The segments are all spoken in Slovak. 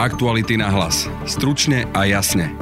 Aktuality na hlas. Stručne a jasne.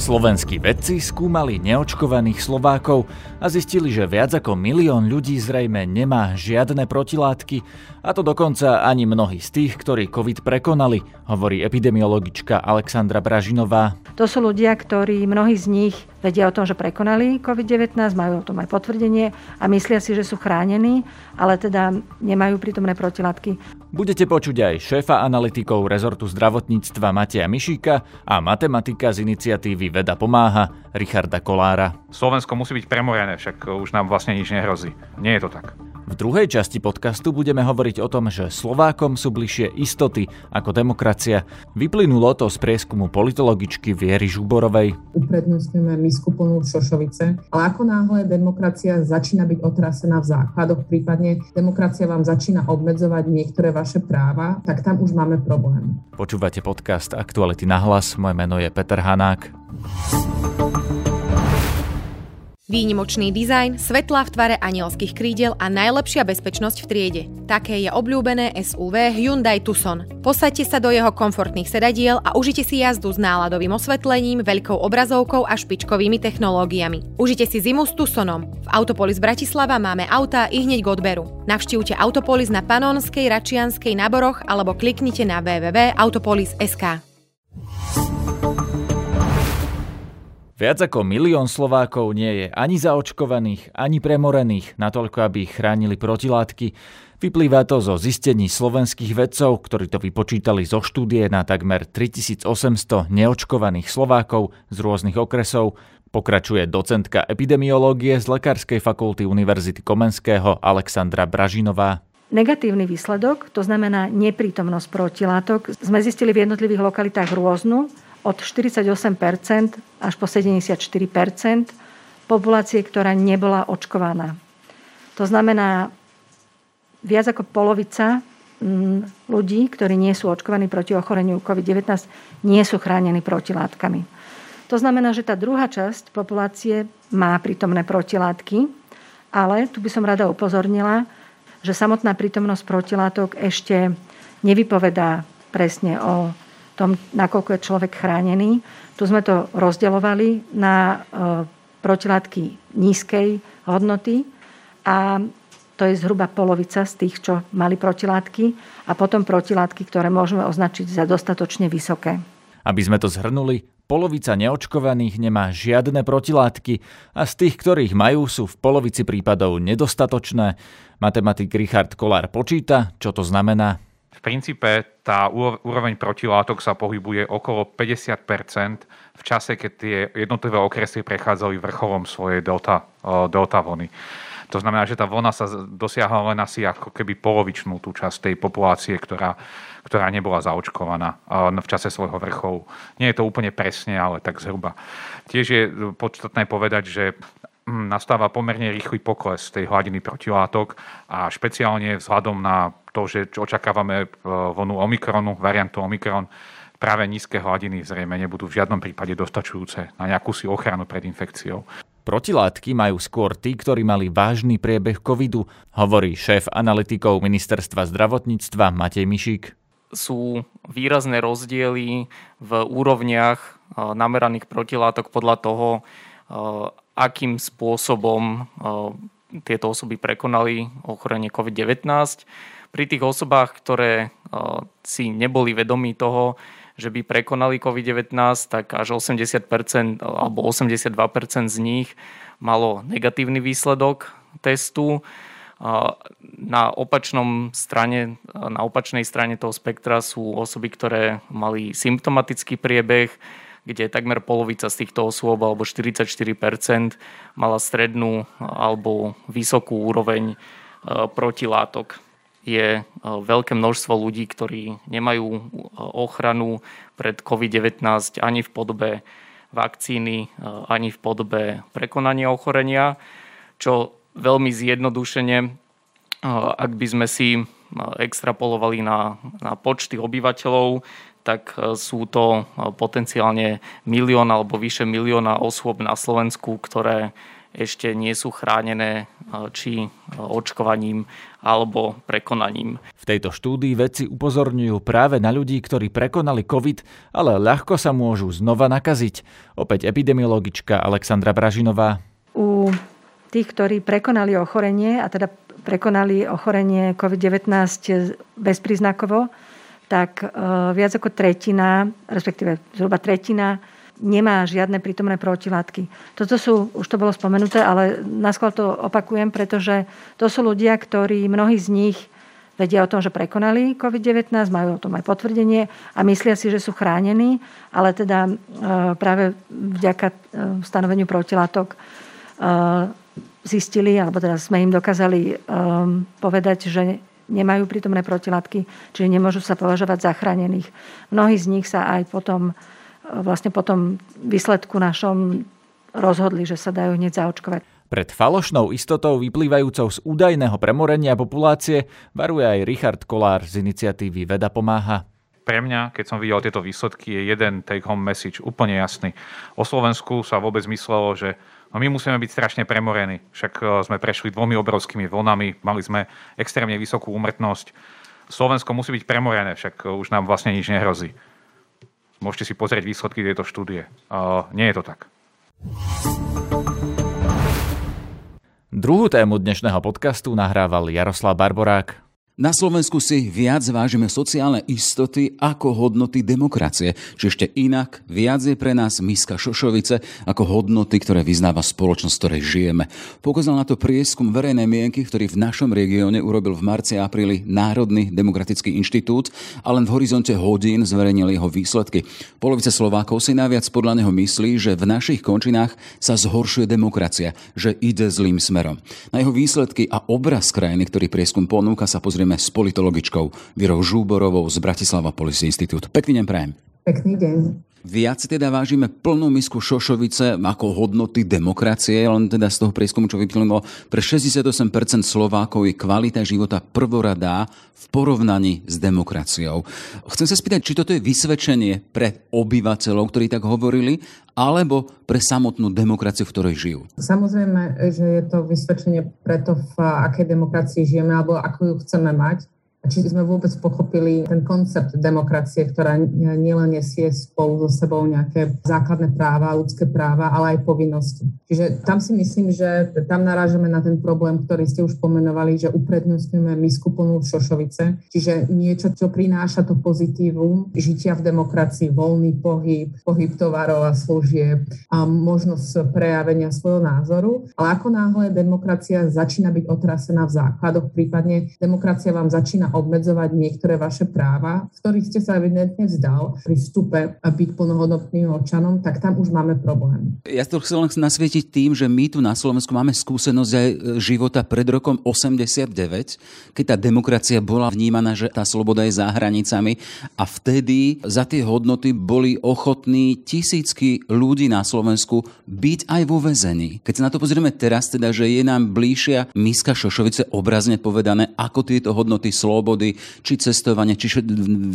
Slovenskí vedci skúmali neočkovaných Slovákov a zistili, že viac ako milión ľudí zrejme nemá žiadne protilátky, a to dokonca ani mnohí z tých, ktorí COVID prekonali, hovorí epidemiologička Alexandra Bražinová. To sú ľudia, ktorí mnohí z nich vedia o tom, že prekonali COVID-19, majú o tom aj potvrdenie a myslia si, že sú chránení, ale teda nemajú prítomné protilátky. Budete počuť aj šéfa analytikov rezortu zdravotníctva Mateja Mišíka a matematika z iniciatívy Veda pomáha Richarda Kolára. Slovensko musí byť premorené, však už nám vlastne nič nehrozí. Nie je to tak. V druhej časti podcastu budeme hovoriť o tom, že Slovákom sú bližšie istoty ako demokracia. Vyplynulo to z prieskumu politologičky Viery Žuborovej. Uprednostňujeme misku plnú šošovice, ale ako náhle demokracia začína byť otrasená v základoch, prípadne demokracia vám začína obmedzovať niektoré vaše práva, tak tam už máme problém. Počúvate podcast Aktuality na hlas, moje meno je Peter Hanák. Výnimočný dizajn, svetlá v tvare anielských krídel a najlepšia bezpečnosť v triede. Také je obľúbené SUV Hyundai Tucson. Posaďte sa do jeho komfortných sedadiel a užite si jazdu s náladovým osvetlením, veľkou obrazovkou a špičkovými technológiami. Užite si zimu s Tucsonom. V Autopolis Bratislava máme autá i hneď k odberu. Navštívte Autopolis na Panonskej, Račianskej, Naboroch alebo kliknite na www.autopolis.sk. Viac ako milión Slovákov nie je ani zaočkovaných, ani premorených, natoľko aby ich chránili protilátky. Vyplýva to zo zistení slovenských vedcov, ktorí to vypočítali zo štúdie na takmer 3800 neočkovaných Slovákov z rôznych okresov. Pokračuje docentka epidemiológie z Lekárskej fakulty Univerzity Komenského Alexandra Bražinová. Negatívny výsledok, to znamená neprítomnosť protilátok, sme zistili v jednotlivých lokalitách rôznu, od 48% až po 74% populácie, ktorá nebola očkovaná. To znamená, viac ako polovica mm, ľudí, ktorí nie sú očkovaní proti ochoreniu COVID-19, nie sú chránení protilátkami. To znamená, že tá druhá časť populácie má prítomné protilátky, ale tu by som rada upozornila, že samotná prítomnosť protilátok ešte nevypovedá presne o tom, nakoľko je človek chránený. Tu sme to rozdeľovali na e, protilátky nízkej hodnoty a to je zhruba polovica z tých, čo mali protilátky a potom protilátky, ktoré môžeme označiť za dostatočne vysoké. Aby sme to zhrnuli, polovica neočkovaných nemá žiadne protilátky a z tých, ktorých majú, sú v polovici prípadov nedostatočné. Matematik Richard Kolár počíta, čo to znamená v princípe tá úroveň protilátok sa pohybuje okolo 50% v čase, keď tie jednotlivé okresy prechádzali vrcholom svojej delta, delta vlny. To znamená, že tá vlna sa dosiahla len asi ako keby polovičnú tú časť tej populácie, ktorá, ktorá nebola zaočkovaná v čase svojho vrcholu. Nie je to úplne presne, ale tak zhruba. Tiež je podstatné povedať, že nastáva pomerne rýchly pokles tej hladiny protilátok a špeciálne vzhľadom na to, že očakávame e, vlnu Omikronu, variantu Omikron, práve nízke hladiny zrejme nebudú v žiadnom prípade dostačujúce na nejakú si ochranu pred infekciou. Protilátky majú skôr tí, ktorí mali vážny priebeh covidu, hovorí šéf analytikov ministerstva zdravotníctva Matej Mišík. Sú výrazné rozdiely v úrovniach e, nameraných protilátok podľa toho, e, akým spôsobom tieto osoby prekonali ochorenie COVID-19 pri tých osobách, ktoré si neboli vedomí toho, že by prekonali COVID-19, tak až 80% alebo 82% z nich malo negatívny výsledok testu. Na, opačnom strane, na opačnej strane toho spektra sú osoby, ktoré mali symptomatický priebeh, kde takmer polovica z týchto osôb, alebo 44%, mala strednú alebo vysokú úroveň protilátok. Je e, veľké množstvo ľudí, ktorí nemajú e, ochranu pred COVID-19 ani v podobe vakcíny, e, ani v podobe prekonania ochorenia, čo veľmi zjednodušene, ak by sme si extrapolovali na, na počty obyvateľov, tak sú to potenciálne milión alebo vyše milióna osôb na Slovensku, ktoré ešte nie sú chránené či očkovaním alebo prekonaním. V tejto štúdii vedci upozorňujú práve na ľudí, ktorí prekonali COVID, ale ľahko sa môžu znova nakaziť. Opäť epidemiologička Alexandra Bražinová. U tých, ktorí prekonali ochorenie, a teda prekonali ochorenie COVID-19 bezpríznakovo, tak e, viac ako tretina, respektíve zhruba tretina, nemá žiadne prítomné protilátky. Toto sú, už to bolo spomenuté, ale naskôr to opakujem, pretože to sú ľudia, ktorí, mnohí z nich vedia o tom, že prekonali COVID-19, majú o tom aj potvrdenie a myslia si, že sú chránení, ale teda e, práve vďaka e, stanoveniu protilátok zistili, alebo teda sme im dokázali povedať, že nemajú prítomné protilátky, čiže nemôžu sa považovať za chránených. Mnohí z nich sa aj potom, vlastne po tom výsledku našom rozhodli, že sa dajú hneď zaočkovať. Pred falošnou istotou vyplývajúcou z údajného premorenia populácie varuje aj Richard Kolár z iniciatívy Veda pomáha. Pre mňa, keď som videl tieto výsledky, je jeden take-home message úplne jasný. O Slovensku sa vôbec myslelo, že No my musíme byť strašne premorení. Však e, sme prešli dvomi obrovskými vlnami, mali sme extrémne vysokú úmrtnosť. Slovensko musí byť premorené, však e, už nám vlastne nič nehrozí. Môžete si pozrieť výsledky tejto štúdie. Uh, nie je to tak. Druhú tému dnešného podcastu nahrával Jaroslav Barborák. Na Slovensku si viac vážime sociálne istoty ako hodnoty demokracie. Či ešte inak, viac je pre nás miska šošovice ako hodnoty, ktoré vyznáva spoločnosť, ktorej žijeme. Pokazal na to prieskum verejnej mienky, ktorý v našom regióne urobil v marci a apríli Národný demokratický inštitút a len v horizonte hodín zverejnil jeho výsledky. Polovica Slovákov si najviac podľa neho myslí, že v našich končinách sa zhoršuje demokracia, že ide zlým smerom. Na jeho výsledky a obraz krajiny, ktorý prieskum ponúka, sa pozrieme budeme s politologičkou Virou Žúborovou z Bratislava Policy Institute. Pekný deň prajem. Pekný deň. Viac teda vážime plnú misku šošovice ako hodnoty demokracie, len teda z toho prieskumu, čo vyplynulo, pre 68% Slovákov je kvalita života prvoradá v porovnaní s demokraciou. Chcem sa spýtať, či toto je vysvedčenie pre obyvateľov, ktorí tak hovorili, alebo pre samotnú demokraciu, v ktorej žijú? Samozrejme, že je to vysvedčenie preto, v akej demokracii žijeme alebo ako ju chceme mať či sme vôbec pochopili ten koncept demokracie, ktorá nielen nesie spolu so sebou nejaké základné práva, ľudské práva, ale aj povinnosti. Čiže tam si myslím, že tam narážame na ten problém, ktorý ste už pomenovali, že uprednostňujeme misku plnú šošovice, čiže niečo, čo prináša to pozitívum žitia v demokracii, voľný pohyb, pohyb tovarov a služieb a možnosť prejavenia svojho názoru. Ale ako náhle demokracia začína byť otrasená v základoch, prípadne demokracia vám začína obmedzovať niektoré vaše práva, ktorých ste sa evidentne vzdal pri vstupe byť plnohodnotným občanom, tak tam už máme problém. Ja to chcem len nasvietiť tým, že my tu na Slovensku máme skúsenosť aj života pred rokom 89, keď tá demokracia bola vnímaná, že tá sloboda je za hranicami a vtedy za tie hodnoty boli ochotní tisícky ľudí na Slovensku byť aj vo väzení. Keď sa na to pozrieme teraz, teda, že je nám bližšia miska Šošovice obrazne povedané, ako tieto hodnoty slobody slobody, či cestovanie, či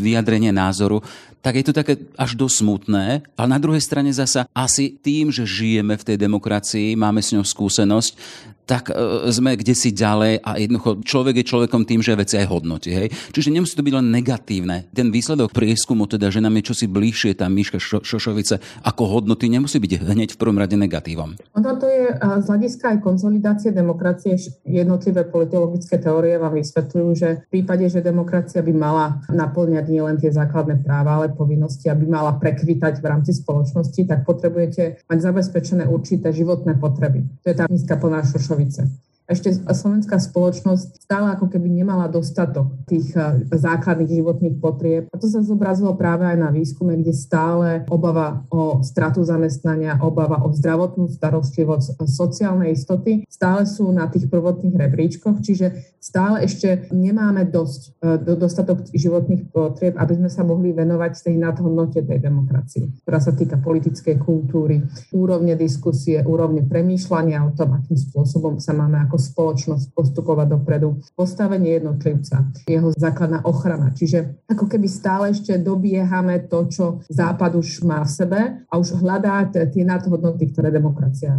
vyjadrenie názoru, tak je to také až dosť smutné. Ale na druhej strane zasa asi tým, že žijeme v tej demokracii, máme s ňou skúsenosť, tak e, sme kde si ďalej a jednoducho človek je človekom tým, že veci aj hodnotí. Hej? Čiže nemusí to byť len negatívne. Ten výsledok prieskumu, teda, že nám je čosi bližšie tá Miška šo- Šošovice ako hodnoty, nemusí byť hneď v prvom rade negatívom. Ono to je z hľadiska aj konsolidácie demokracie. Jednotlivé politologické teórie vám vysvetľujú, že v prípade, že demokracia by mala naplňať nielen tie základné práva, ale povinnosti, aby mala prekvitať v rámci spoločnosti, tak potrebujete mať zabezpečené určité životné potreby. To je tá nízka plná Šošovice Sosnowicy. Ešte slovenská spoločnosť stále ako keby nemala dostatok tých eh, základných životných potrieb. A to sa zobrazilo práve aj na výskume, kde stále obava o stratu zamestnania, obava o zdravotnú starostlivosť, sociálnej istoty stále sú na tých prvotných rebríčkoch, čiže stále ešte nemáme dosť, eh, do, dostatok životných potrieb, aby sme sa mohli venovať tej nadhodnote tej demokracie, ktorá sa týka politickej kultúry, úrovne diskusie, úrovne premýšľania o tom, akým spôsobom sa máme ako ako spoločnosť postupovať dopredu. Postavenie jednotlivca, jeho základná ochrana. Čiže ako keby stále ešte dobiehame to, čo Západ už má v sebe a už hľadá tie nadhodnoty, ktoré demokracia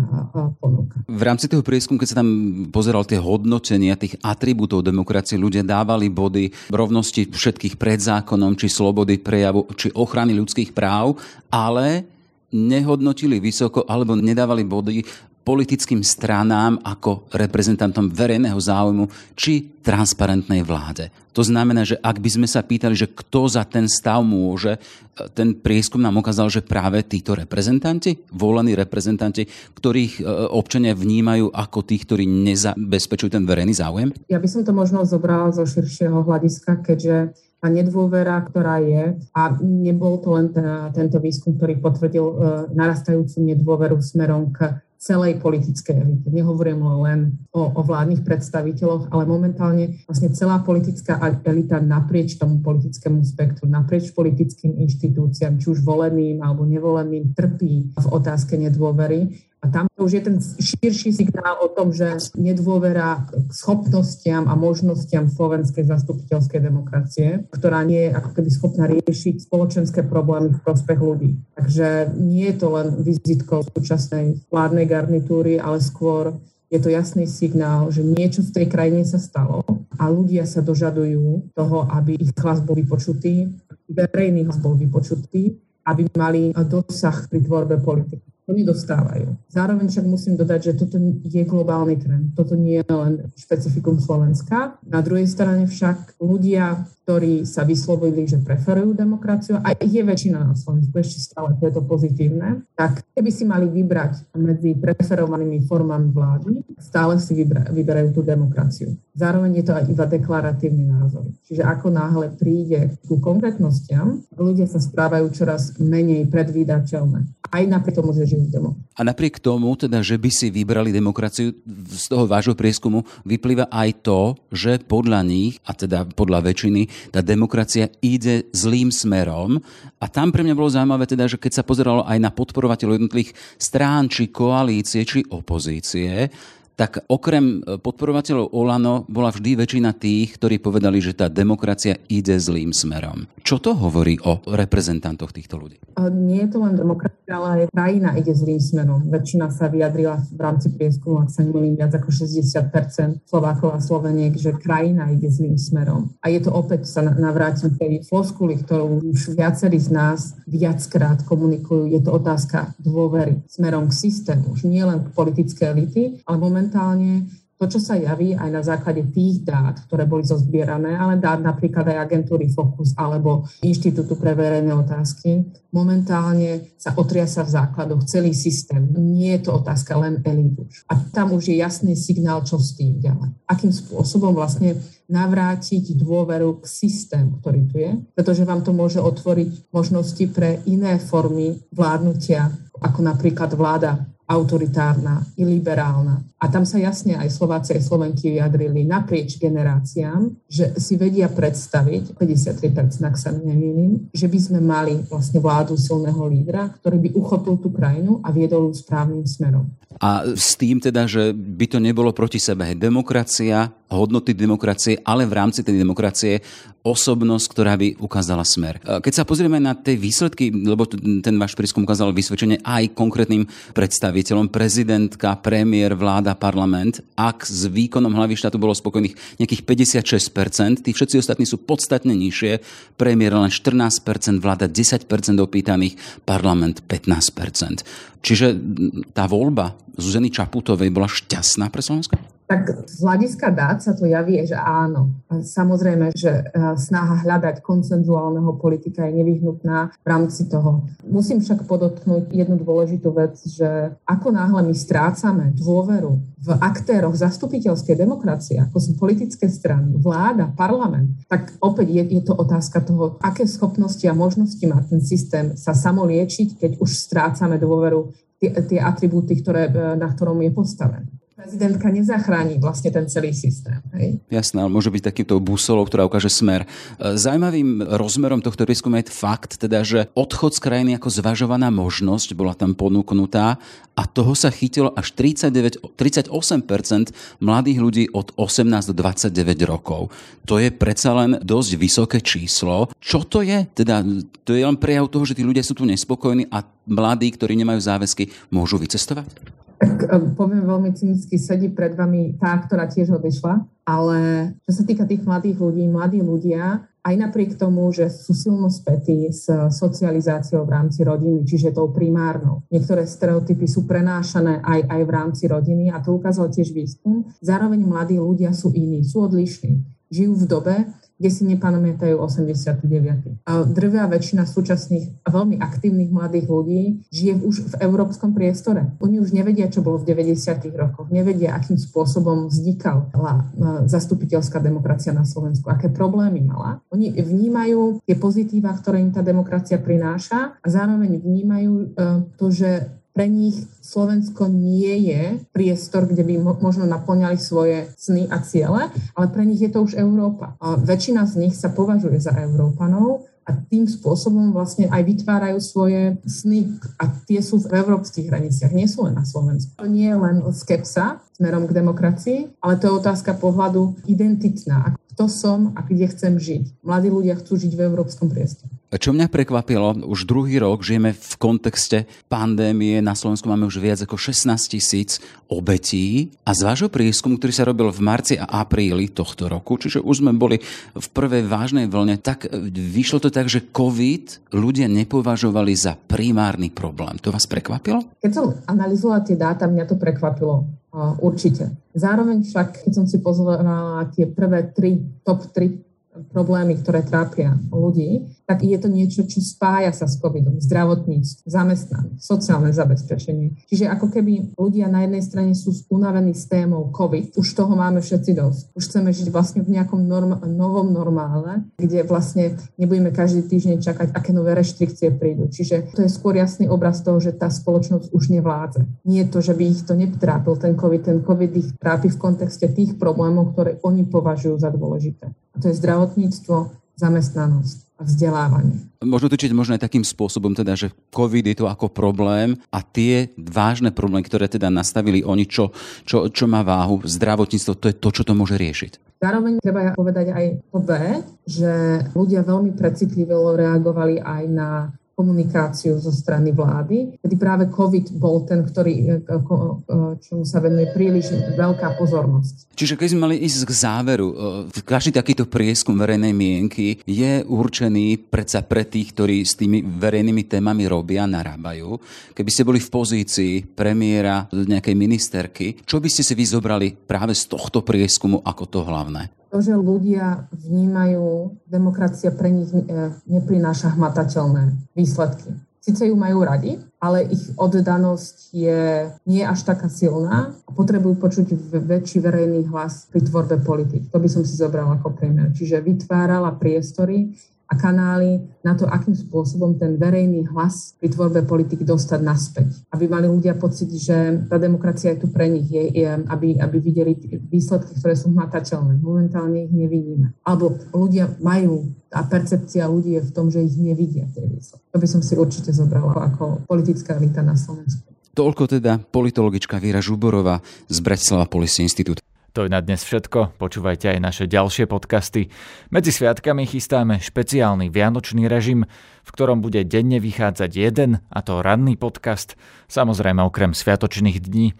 ponúka. V rámci toho prieskumu, keď sa tam pozeral tie hodnotenia tých atribútov demokracie, ľudia dávali body rovnosti všetkých pred zákonom, či slobody prejavu, či ochrany ľudských práv, ale nehodnotili vysoko alebo nedávali body politickým stranám ako reprezentantom verejného záujmu či transparentnej vláde. To znamená, že ak by sme sa pýtali, že kto za ten stav môže, ten prieskum nám ukázal, že práve títo reprezentanti, volení reprezentanti, ktorých e, občania vnímajú ako tých, ktorí nezabezpečujú ten verejný záujem? Ja by som to možno zobrala zo širšieho hľadiska, keďže tá nedôvera, ktorá je, a nebol to len ten, tento výskum, ktorý potvrdil e, narastajúcu nedôveru smerom k celej politickej elite. Nehovorím len o, o vládnych predstaviteľoch, ale momentálne vlastne celá politická elita naprieč tomu politickému spektru, naprieč politickým inštitúciám, či už voleným alebo nevoleným, trpí v otázke nedôvery. A tam už je ten širší signál o tom, že nedôvera k schopnostiam a možnostiam slovenskej zastupiteľskej demokracie, ktorá nie je ako keby schopná riešiť spoločenské problémy v prospech ľudí. Takže nie je to len vizitkou súčasnej vládnej garnitúry, ale skôr je to jasný signál, že niečo v tej krajine sa stalo a ľudia sa dožadujú toho, aby ich hlas bol vypočutý, verejný hlas bol vypočutý, aby mali dosah pri tvorbe politiky oni dostávajú. Zároveň však musím dodať, že toto je globálny trend. Toto nie je len špecifikum Slovenska. Na druhej strane však ľudia, ktorí sa vyslovili, že preferujú demokraciu, a je väčšina na Slovensku, ešte stále to je to pozitívne, tak keby si mali vybrať medzi preferovanými formami vlády, stále si vyberajú tú demokraciu. Zároveň je to aj iba deklaratívny názor. Čiže ako náhle príde ku konkrétnostiam, ľudia sa správajú čoraz menej predvídateľné aj napriek tomu, že žijú v demo. A napriek tomu, teda, že by si vybrali demokraciu, z toho vášho prieskumu vyplýva aj to, že podľa nich, a teda podľa väčšiny, tá demokracia ide zlým smerom. A tam pre mňa bolo zaujímavé, teda, že keď sa pozeralo aj na podporovateľov jednotlivých strán, či koalície, či opozície, tak okrem e, podporovateľov Olano bola vždy väčšina tých, ktorí povedali, že tá demokracia ide zlým smerom. Čo to hovorí o reprezentantoch týchto ľudí? Nie je to len demokracia, ale aj krajina ide zlým smerom. Väčšina sa vyjadrila v rámci prieskumu, ak sa nemýlim, viac ako 60% Slovákov a Sloveniek, že krajina ide zlým smerom. A je to opäť sa navrátim tej floskuli, ktorú už viacerí z nás viackrát komunikujú. Je to otázka dôvery smerom k systému. Už nie len k politické elity, ale moment momentálne to, čo sa javí aj na základe tých dát, ktoré boli zozbierané, ale dát napríklad aj agentúry Focus alebo Inštitútu pre verejné otázky, momentálne sa otriasa v základoch celý systém. Nie je to otázka len elítu. A tam už je jasný signál, čo s tým ďalej. Akým spôsobom vlastne navrátiť dôveru k systému, ktorý tu je, pretože vám to môže otvoriť možnosti pre iné formy vládnutia, ako napríklad vláda autoritárna i liberálna. A tam sa jasne aj Slováci aj Slovenky vyjadrili naprieč generáciám, že si vedia predstaviť, 53% ak sa nemýlim, že by sme mali vlastne vládu silného lídra, ktorý by uchopil tú krajinu a viedol ju správnym smerom. A s tým teda, že by to nebolo proti sebe. Demokracia, hodnoty demokracie, ale v rámci tej demokracie osobnosť, ktorá by ukázala smer. Keď sa pozrieme na tie výsledky, lebo ten váš prískum ukázal vysvedčenie aj konkrétnym predstaviteľom, prezidentka, premiér, vláda, parlament, ak s výkonom hlavy štátu bolo spokojných nejakých 56%, tí všetci ostatní sú podstatne nižšie, premiér len 14%, vláda 10% opýtaných, parlament 15%. Čiže tá voľba Zuzany Čaputovej bola šťastná pre Slovensko? Tak z hľadiska dát sa to javí, že áno. Samozrejme, že e, snaha hľadať koncenzuálneho politika je nevyhnutná v rámci toho. Musím však podotknúť jednu dôležitú vec, že ako náhle my strácame dôveru v aktéroch zastupiteľskej demokracie, ako sú politické strany, vláda, parlament, tak opäť je, je to otázka toho, aké schopnosti a možnosti má ten systém sa samoliečiť, keď už strácame dôveru tie, tie atribúty, ktoré, e, na ktorom je postavený. Prezidentka nezachráni vlastne ten celý systém. Hej? Jasné, ale môže byť takýmto busolou, ktorá ukáže smer. E, Zajímavým rozmerom tohto prieskumu je fakt, teda, že odchod z krajiny ako zvažovaná možnosť bola tam ponúknutá a toho sa chytilo až 39, 38% mladých ľudí od 18 do 29 rokov. To je predsa len dosť vysoké číslo. Čo to je? Teda, to je len prejav toho, že tí ľudia sú tu nespokojní a mladí, ktorí nemajú záväzky, môžu vycestovať? Tak e, poviem veľmi cynicky, sedí pred vami tá, ktorá tiež odišla, ale čo sa týka tých mladých ľudí, mladí ľudia, aj napriek tomu, že sú silno spätí s socializáciou v rámci rodiny, čiže tou primárnou. Niektoré stereotypy sú prenášané aj, aj v rámci rodiny a to ukázal tiež výskum. Zároveň mladí ľudia sú iní, sú odlišní. Žijú v dobe, kde si nepamätajú 89. A drvia väčšina súčasných a veľmi aktívnych mladých ľudí žije už v európskom priestore. Oni už nevedia, čo bolo v 90. rokoch, nevedia, akým spôsobom vznikala zastupiteľská demokracia na Slovensku, aké problémy mala. Oni vnímajú tie pozitíva, ktoré im tá demokracia prináša a zároveň vnímajú e, to, že pre nich Slovensko nie je priestor, kde by možno naplňali svoje sny a ciele, ale pre nich je to už Európa. A väčšina z nich sa považuje za Európanov a tým spôsobom vlastne aj vytvárajú svoje sny a tie sú v európskych hraniciach, nie sú len na Slovensku. To nie je len skepsa smerom k demokracii, ale to je otázka pohľadu identitná. Kto som a kde chcem žiť. Mladí ľudia chcú žiť v európskom priestore. Čo mňa prekvapilo, už druhý rok žijeme v kontexte pandémie, na Slovensku máme už viac ako 16 tisíc obetí a z vášho prieskumu, ktorý sa robil v marci a apríli tohto roku, čiže už sme boli v prvej vážnej vlne, tak vyšlo to tak, že COVID ľudia nepovažovali za primárny problém. To vás prekvapilo? Keď som analyzovala tie dáta, mňa to prekvapilo. Určite. Zároveň však, keď som si pozerala tie prvé tri, top 3 problémy, ktoré trápia ľudí, tak je to niečo, čo spája sa s covidom. Zdravotníctvo, zamestnanie, sociálne zabezpečenie. Čiže ako keby ľudia na jednej strane sú unavení s témou covid, už toho máme všetci dosť. Už chceme žiť vlastne v nejakom norm- novom normále, kde vlastne nebudeme každý týždeň čakať, aké nové reštrikcie prídu. Čiže to je skôr jasný obraz toho, že tá spoločnosť už nevládze. Nie je to, že by ich to netrápil ten covid, ten covid ich trápi v kontexte tých problémov, ktoré oni považujú za dôležité. A to je zdravotníctvo, zamestnanosť a vzdelávanie. Možno točiť možno aj takým spôsobom, teda, že COVID je to ako problém a tie vážne problémy, ktoré teda nastavili oni, čo, čo, čo má váhu, zdravotníctvo, to je to, čo to môže riešiť. Zároveň treba povedať aj to B, že ľudia veľmi precitlivo reagovali aj na komunikáciu zo strany vlády, kedy práve COVID bol ten, ktorý, e, e, čomu sa venuje príliš veľká pozornosť. Čiže keď sme mali ísť k záveru, e, každý takýto prieskum verejnej mienky je určený predsa pre tých, ktorí s tými verejnými témami robia, narábajú. Keby ste boli v pozícii premiéra nejakej ministerky, čo by ste si vyzobrali práve z tohto prieskumu ako to hlavné? To, že ľudia vnímajú, demokracia pre nich e, neprináša hmatateľné výsledky. Sice ju majú radi, ale ich oddanosť je nie až taká silná a potrebujú počuť väčší verejný hlas pri tvorbe politik. To by som si zobrala ako premiér. Čiže vytvárala priestory, a kanály na to, akým spôsobom ten verejný hlas pri tvorbe politik dostať naspäť. Aby mali ľudia pocit, že tá demokracia je tu pre nich, je, je, aby, aby videli výsledky, ktoré sú hmatateľné. Momentálne ich nevidíme. Alebo ľudia majú, a percepcia ľudí je v tom, že ich nevidia tie výsledky. To by som si určite zobrala ako politická elita na Slovensku. Toľko teda politologička Víra Žuborová z Bratislava Policy Institute. To je na dnes všetko, počúvajte aj naše ďalšie podcasty. Medzi sviatkami chystáme špeciálny vianočný režim, v ktorom bude denne vychádzať jeden, a to ranný podcast, samozrejme okrem sviatočných dní.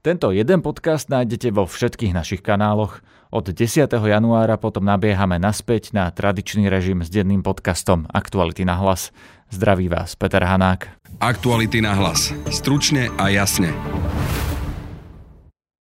Tento jeden podcast nájdete vo všetkých našich kanáloch. Od 10. januára potom nabiehame naspäť na tradičný režim s denným podcastom Aktuality na hlas. Zdraví vás Peter Hanák. Aktuality na hlas. Stručne a jasne.